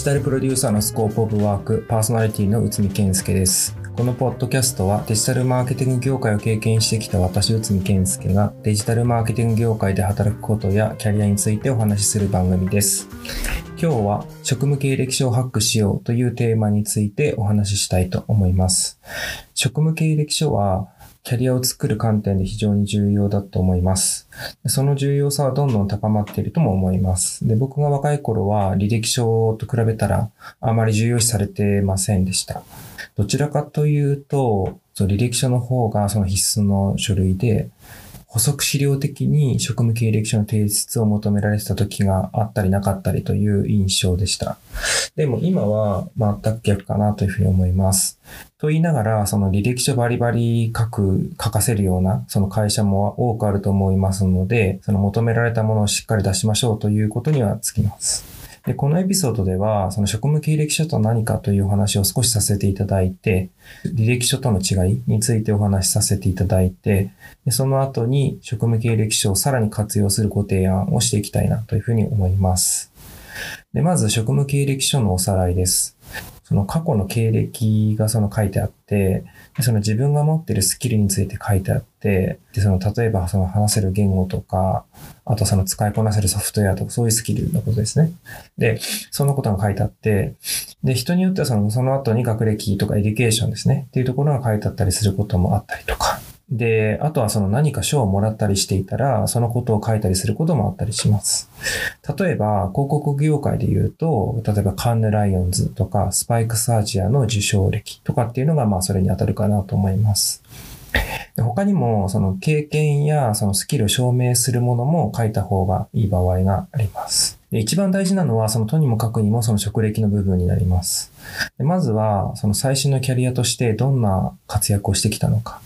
ジタルプロデューサーのスコープオブワークパーソナリティの内海健介です。このポッドキャストはデジタルマーケティング業界を経験してきた私内海健介がデジタルマーケティング業界で働くことやキャリアについてお話しする番組です。今日は職務経歴書をハックしようというテーマについてお話ししたいと思います。職務経歴書はキャリアを作る観点で非常に重要だと思います。その重要さはどんどん高まっているとも思います。で僕が若い頃は履歴書と比べたらあまり重要視されてませんでした。どちらかというと、履歴書の方がその必須の書類で、補足資料的に職務経歴書の提出を求められてた時があったりなかったりという印象でした。でも今は全く逆かなというふうに思います。と言いながら、その履歴書バリバリ書く、書かせるような、その会社も多くあると思いますので、その求められたものをしっかり出しましょうということにはつきます。で、このエピソードでは、その職務経歴書と何かというお話を少しさせていただいて、履歴書との違いについてお話しさせていただいて、でその後に職務経歴書をさらに活用するご提案をしていきたいなというふうに思います。で、まず職務経歴書のおさらいです。その過去の経歴がその書いてあって、その自分が持ってるスキルについて書いてあって、で、その、例えばその話せる言語とか、あとその使いこなせるソフトウェアとか、そういうスキルのことですね。で、そのことが書いてあって、で、人によってはその、その後に学歴とか education ですね、っていうところが書いてあったりすることもあったりとか、で、あとはその何か賞をもらったりしていたら、そのことを書いたりすることもあったりします。例えば、広告業界で言うと、例えばカンヌライオンズとか、スパイクスアジアの受賞歴とかっていうのが、まあそれに当たるかなと思います。他にも、その経験やそのスキルを証明するものも書いた方がいい場合があります。で一番大事なのは、そのとにもかくにもその職歴の部分になります。でまずは、その最新のキャリアとしてどんな活躍をしてきたのか。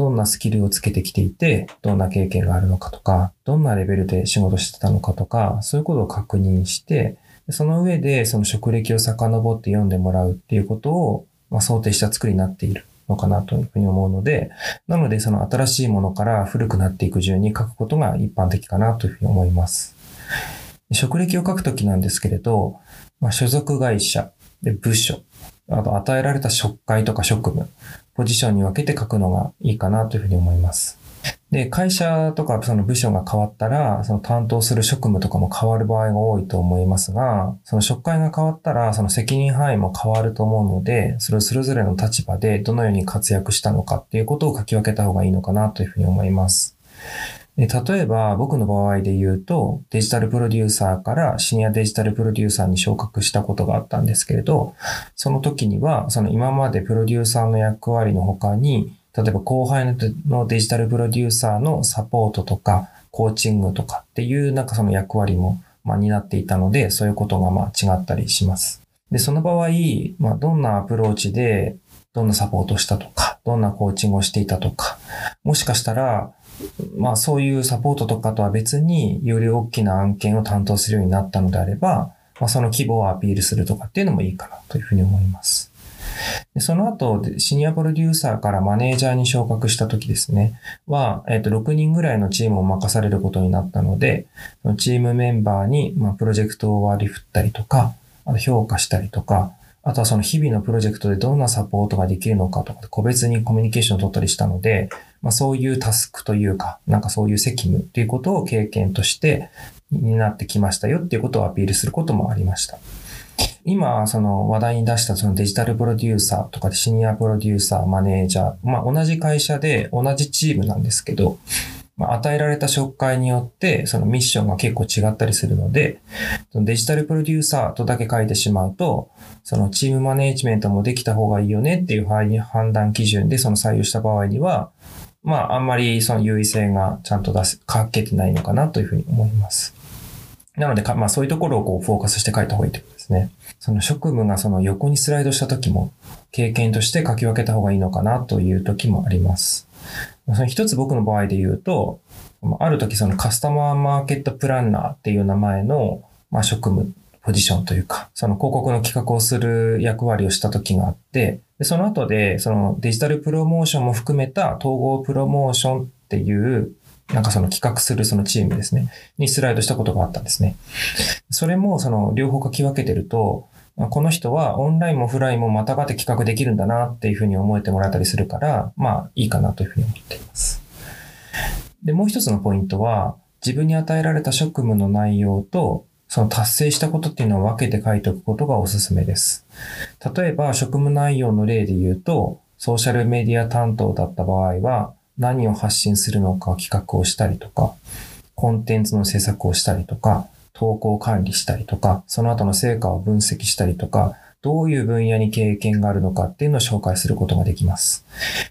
どんなスキルをつけてきていて、どんな経験があるのかとか、どんなレベルで仕事してたのかとか、そういうことを確認して、その上でその職歴を遡って読んでもらうっていうことを、まあ、想定した作りになっているのかなというふうに思うので、なのでその新しいものから古くなっていく順に書くことが一般的かなというふうに思います。職歴を書くときなんですけれど、まあ、所属会社、で部署、あと与えられた職会とか職務、ポジションに分けて書くのがいいかなというふうに思います。で、会社とかその部署が変わったら、その担当する職務とかも変わる場合が多いと思いますが、その職会が変わったら、その責任範囲も変わると思うので、それをそれぞれの立場でどのように活躍したのかっていうことを書き分けた方がいいのかなというふうに思います。で例えば僕の場合で言うとデジタルプロデューサーからシニアデジタルプロデューサーに昇格したことがあったんですけれど、その時にはその今までプロデューサーの役割の他に、例えば後輩のデジタルプロデューサーのサポートとかコーチングとかっていうなんかその役割もまあ担っていたので、そういうことがまあ違ったりします。で、その場合、まあどんなアプローチでどんなサポートしたとか、どんなコーチングをしていたとか、もしかしたらまあそういうサポートとかとは別により大きな案件を担当するようになったのであれば、まあ、その規模をアピールするとかっていうのもいいかなというふうに思います。でその後、シニアプロデューサーからマネージャーに昇格した時ですね、は、えっ、と、6人ぐらいのチームを任されることになったので、チームメンバーに、まあ、プロジェクトを割り振ったりとか、あと評価したりとか、あとはその日々のプロジェクトでどんなサポートができるのかとか、個別にコミュニケーションを取ったりしたので、まあ、そういうタスクというか、なんかそういう責務っていうことを経験として担ってきましたよっていうことをアピールすることもありました。今、その話題に出したそのデジタルプロデューサーとかシニアプロデューサー、マネージャー、まあ同じ会社で同じチームなんですけど、まあ、与えられた職会によって、そのミッションが結構違ったりするので、そのデジタルプロデューサーとだけ書いてしまうと、そのチームマネージメントもできた方がいいよねっていう判断基準でその採用した場合には、まあ、あんまりその優位性がちゃんと出す、書けてないのかなというふうに思います。なのでまあそういうところをこうフォーカスして書いた方がいいってことですね。その職務がその横にスライドした時も経験として書き分けた方がいいのかなという時もあります。その一つ僕の場合で言うと、ある時そのカスタマーマーケットプランナーっていう名前の、まあ、職務、ポジションというか、その広告の企画をする役割をした時があって、でその後で、そのデジタルプロモーションも含めた統合プロモーションっていう、なんかその企画するそのチームですね、にスライドしたことがあったんですね。それもその両方書き分けてると、この人はオンラインもオフラインもまたがって企画できるんだなっていうふうに思えてもらえたりするから、まあいいかなというふうに思っています。で、もう一つのポイントは、自分に与えられた職務の内容と、その達成したことっていうのを分けて書いておくことがおすすめです。例えば、職務内容の例で言うと、ソーシャルメディア担当だった場合は、何を発信するのか企画をしたりとか、コンテンツの制作をしたりとか、投稿管理したりとか、その後の成果を分析したりとか、どういう分野に経験があるのかっていうのを紹介することができます。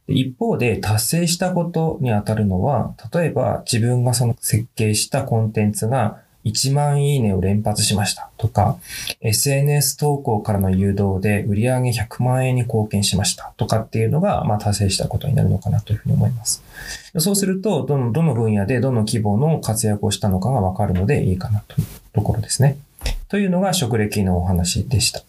一方で達成したことにあたるのは、例えば自分がその設計したコンテンツが1万いいねを連発しましたとか、SNS 投稿からの誘導で売上100万円に貢献しましたとかっていうのが、まあ達成したことになるのかなというふうに思います。そうすると、どの、どの分野でどの規模の活躍をしたのかがわかるのでいいかなというところですね。というのが職歴のお話でした。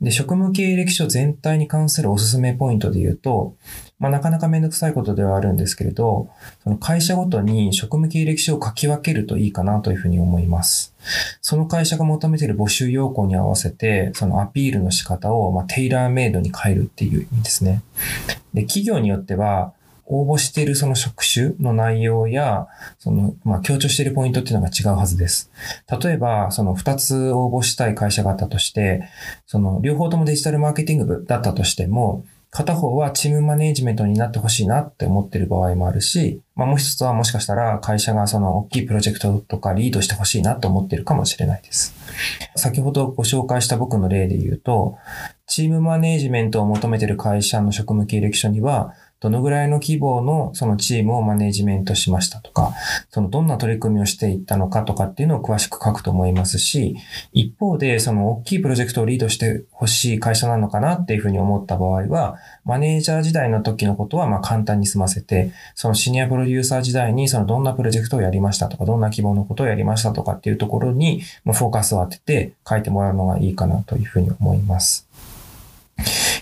で、職務経歴書全体に関するおすすめポイントで言うと、まあ、なかなかめんどくさいことではあるんですけれど、その会社ごとに職務経歴書を書き分けるといいかなというふうに思います。その会社が求めている募集要項に合わせて、そのアピールの仕方を、まテイラーメイドに変えるっていう意味ですね。で、企業によっては、応募しているその職種の内容や、その、まあ、強調しているポイントっていうのが違うはずです。例えば、その2つ応募したい会社があったとして、その両方ともデジタルマーケティング部だったとしても、片方はチームマネージメントになってほしいなって思ってる場合もあるし、まあもう一つはもしかしたら会社がその大きいプロジェクトとかリードしてほしいなと思ってるかもしれないです。先ほどご紹介した僕の例で言うと、チームマネージメントを求めている会社の職務経歴書には、どのぐらいの規模のそのチームをマネジメントしましたとか、そのどんな取り組みをしていったのかとかっていうのを詳しく書くと思いますし、一方でその大きいプロジェクトをリードしてほしい会社なのかなっていうふうに思った場合は、マネージャー時代の時のことはま簡単に済ませて、そのシニアプロデューサー時代にそのどんなプロジェクトをやりましたとか、どんな規模のことをやりましたとかっていうところにフォーカスを当てて書いてもらうのがいいかなというふうに思います。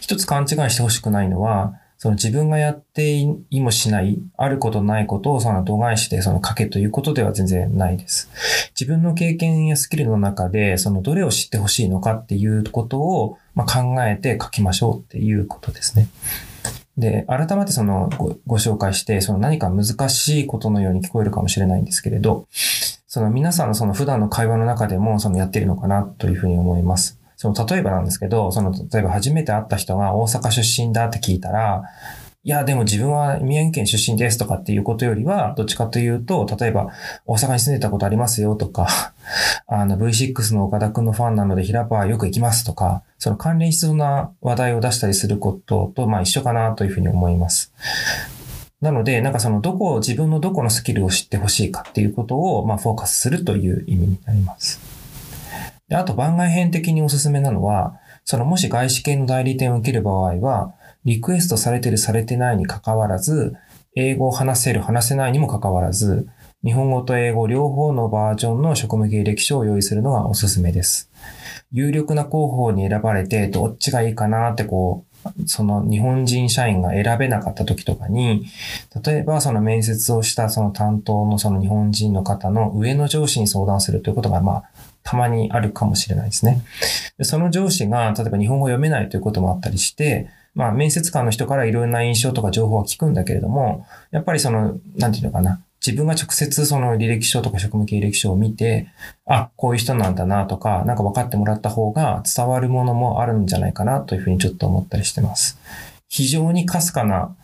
一つ勘違いしてほしくないのは、その自分がやっていもしない、あることないことをその度外視でその書けということでは全然ないです。自分の経験やスキルの中で、そのどれを知ってほしいのかっていうことを、ま考えて書きましょうっていうことですね。で、改めてそのごご紹介して、その何か難しいことのように聞こえるかもしれないんですけれど、その皆さんのその普段の会話の中でもそのやってるのかなというふうに思います。その、例えばなんですけど、その、例えば初めて会った人が大阪出身だって聞いたら、いや、でも自分は宮城県出身ですとかっていうことよりは、どっちかというと、例えば、大阪に住んでたことありますよとか、あの、V6 の岡田くんのファンなので、平パーよく行きますとか、その関連しそうな話題を出したりすることと、まあ一緒かなというふうに思います。なので、なんかその、どこを、自分のどこのスキルを知ってほしいかっていうことを、まあ、フォーカスするという意味になります。で、あと番外編的におすすめなのは、そのもし外資系の代理店を受ける場合は、リクエストされてるされてないに関わらず、英語を話せる話せないにも関わらず、日本語と英語両方のバージョンの職務経歴書を用意するのがおすすめです。有力な候補に選ばれてどっちがいいかなってこう、その日本人社員が選べなかった時とかに、例えばその面接をしたその担当のその日本人の方の上の上司に相談するということがまあたまにあるかもしれないですね。でその上司が、例えば日本語読めないということもあったりして、まあ、面接官の人からいろんな印象とか情報は聞くんだけれども、やっぱりその、なんていうのかな。自分が直接その履歴書とか職務経歴書を見て、あ、こういう人なんだなとか、なんか分かってもらった方が伝わるものもあるんじゃないかなというふうにちょっと思ったりしてます。非常にかすかな、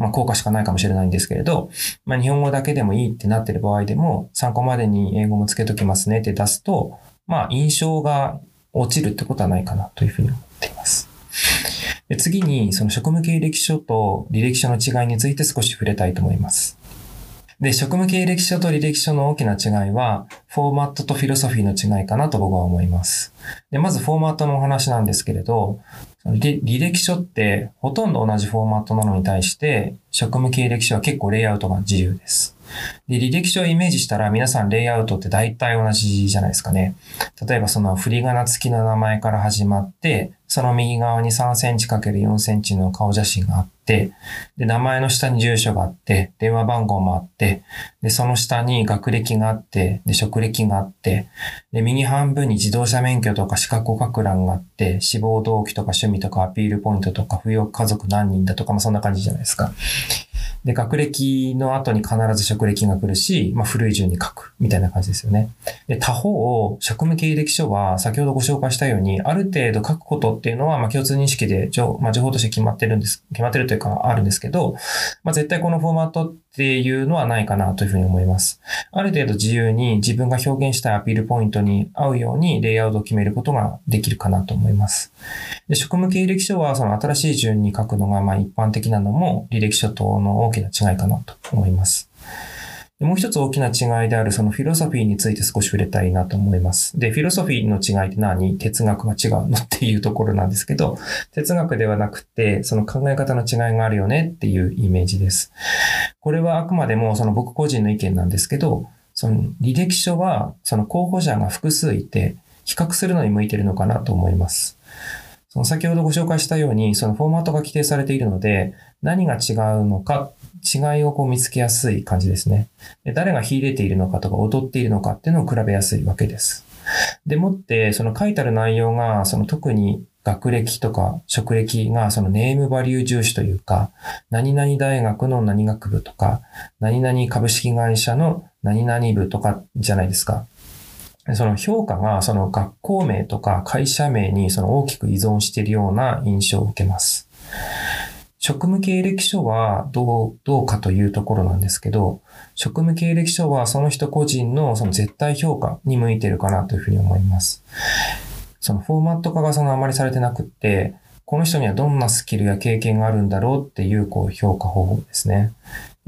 まあ、効果しかないかもしれないんですけれど、まあ、日本語だけでもいいってなってる場合でも、参考までに英語もつけときますねって出すと、まあ、印象が落ちるってことはないかなというふうに思っています。で次に、その職務経歴書と履歴書の違いについて少し触れたいと思います。で、職務経歴書と履歴書の大きな違いは、フォーマットとフィロソフィーの違いかなと僕は思います。で、まずフォーマットのお話なんですけれど、履歴書ってほとんど同じフォーマットなのに対して、職務経歴書は結構レイアウトが自由です。で、履歴書をイメージしたら皆さんレイアウトって大体同じじゃないですかね。例えばその振り仮名付きの名前から始まって、その右側に3センチ ×4 センチの顔写真があって、で、名前の下に住所があって、電話番号もあって、で、その下に学歴があって、で、職歴があって、で、右半分に自動車免許とか資格を書く欄があって、志望動機とか趣味とかアピールポイントとか、扶養家族何人だとか、まあそんな感じじゃないですか。で、学歴の後に必ず職歴が来るし、まあ、古い順に書くみたいな感じですよね。で、他方、職務経歴書は先ほどご紹介したように、ある程度書くことっていうのは、まあ、共通認識で情,、まあ、情報として決まってるんです、決まってるというかあるんですけど、まあ、絶対このフォーマットっていうのはないかなというふうに思います。ある程度自由に自分が表現したいアピールポイントに合うようにレイアウトを決めることができるかなと思います。で職務経歴書はその新しい順に書くのがまあ一般的なのも履歴書等の大きな違いかなと思います。もう一つ大きな違いであるそのフィロソフィーについて少し触れたいなと思います。で、フィロソフィーの違いって何？哲学が違うのっていうところなんですけど、哲学ではなくて、その考え方の違いがあるよねっていうイメージです。これはあくまでもその僕個人の意見なんですけど、その履歴書はその候補者が複数いて、比較するのに向いてるのかなと思います。その先ほどご紹介したように、そのフォーマットが規定されているので、何が違うのか、違いをこう見つけやすい感じですね。で誰が秀でているのかとか踊っているのかっていうのを比べやすいわけです。でもって、その書いてある内容が、その特に学歴とか職歴がそのネームバリュー重視というか、何々大学の何学部とか、何々株式会社の何々部とかじゃないですか。その評価がその学校名とか会社名にその大きく依存しているような印象を受けます。職務経歴書はどう、どうかというところなんですけど、職務経歴書はその人個人のその絶対評価に向いてるかなというふうに思います。そのフォーマット化がそのあまりされてなくって、この人にはどんなスキルや経験があるんだろうっていうこう評価方法ですね。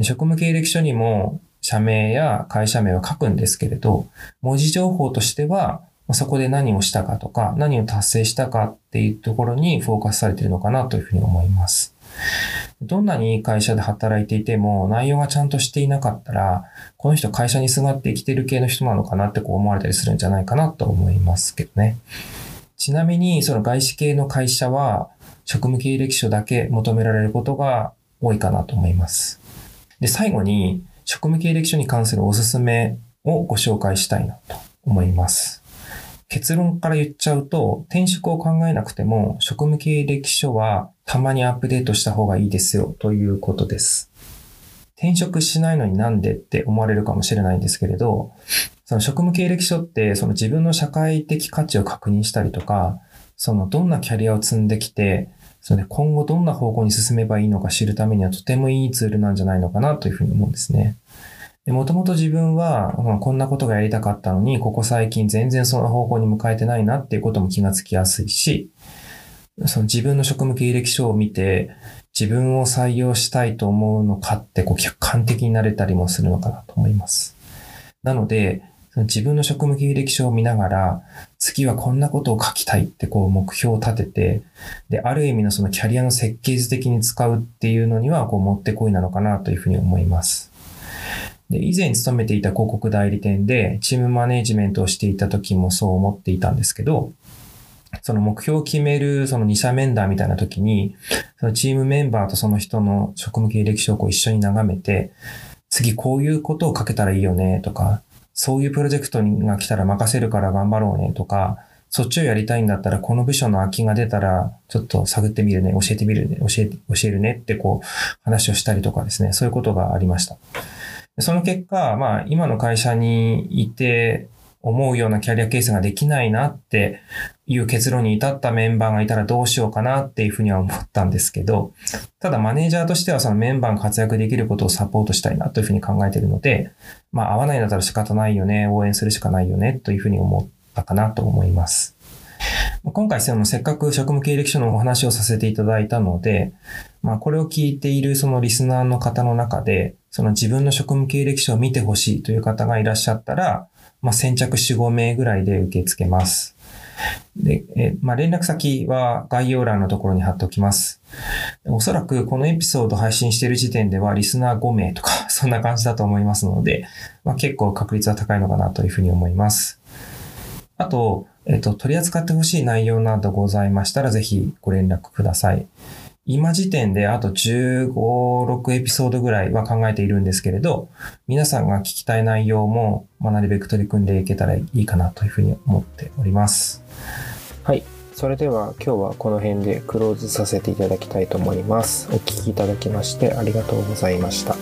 職務経歴書にも社名や会社名を書くんですけれど、文字情報としては、そこで何をしたかとか、何を達成したかっていうところにフォーカスされているのかなというふうに思います。どんなにいい会社で働いていても内容がちゃんとしていなかったら、この人会社にすがって生きてる系の人なのかなってこう思われたりするんじゃないかなと思いますけどね。ちなみに、その外資系の会社は、職務経歴書だけ求められることが多いかなと思います。で、最後に、職務経歴書に関するおすすめをご紹介したいなと思います。結論から言っちゃうと、転職を考えなくても、職務経歴書はたまにアップデートした方がいいですよということです。転職しないのになんでって思われるかもしれないんですけれど、その職務経歴書ってその自分の社会的価値を確認したりとか、そのどんなキャリアを積んできて、それで今後どんな方向に進めばいいのか知るためにはとてもいいツールなんじゃないのかなというふうに思うんですね。もともと自分は、まあ、こんなことがやりたかったのに、ここ最近全然その方向に向かえてないなっていうことも気がつきやすいし、その自分の職務経歴書を見て、自分を採用したいと思うのかってこう客観的になれたりもするのかなと思います。なので、その自分の職務経歴書を見ながら、次はこんなことを書きたいってこう目標を立てて、で、ある意味のそのキャリアの設計図的に使うっていうのには、こう持ってこいなのかなというふうに思います。で、以前勤めていた広告代理店でチームマネジメントをしていた時もそう思っていたんですけど、その目標を決めるその二者面談みたいな時に、そのチームメンバーとその人の職務経歴書をこう一緒に眺めて、次こういうことを書けたらいいよねとか、そういうプロジェクトが来たら任せるから頑張ろうねとか、そっちをやりたいんだったら、この部署の空きが出たら、ちょっと探ってみるね、教えてみるね、教え、教えるねってこう、話をしたりとかですね、そういうことがありました。その結果、まあ、今の会社にいて、思うようなキャリアケースができないなっていう結論に至ったメンバーがいたらどうしようかなっていうふうには思ったんですけど、ただマネージャーとしてはそのメンバーが活躍できることをサポートしたいなというふうに考えているので、まあ合わないんだったら仕方ないよね、応援するしかないよねというふうに思ったかなと思います。今回そのせっかく職務経歴書のお話をさせていただいたので、まあこれを聞いているそのリスナーの方の中で、その自分の職務経歴書を見てほしいという方がいらっしゃったら、まあ、先着4、5名ぐらいで受け付けます。で、えまあ、連絡先は概要欄のところに貼っておきます。おそらくこのエピソード配信している時点ではリスナー5名とか そんな感じだと思いますので、まあ、結構確率は高いのかなというふうに思います。あと、えっと、取り扱ってほしい内容などございましたら、ぜひご連絡ください。今時点であと15、6エピソードぐらいは考えているんですけれど、皆さんが聞きたい内容も、まあ、なるべく取り組んでいけたらいいかなというふうに思っております。はい。それでは今日はこの辺でクローズさせていただきたいと思います。お聴きいただきましてありがとうございました。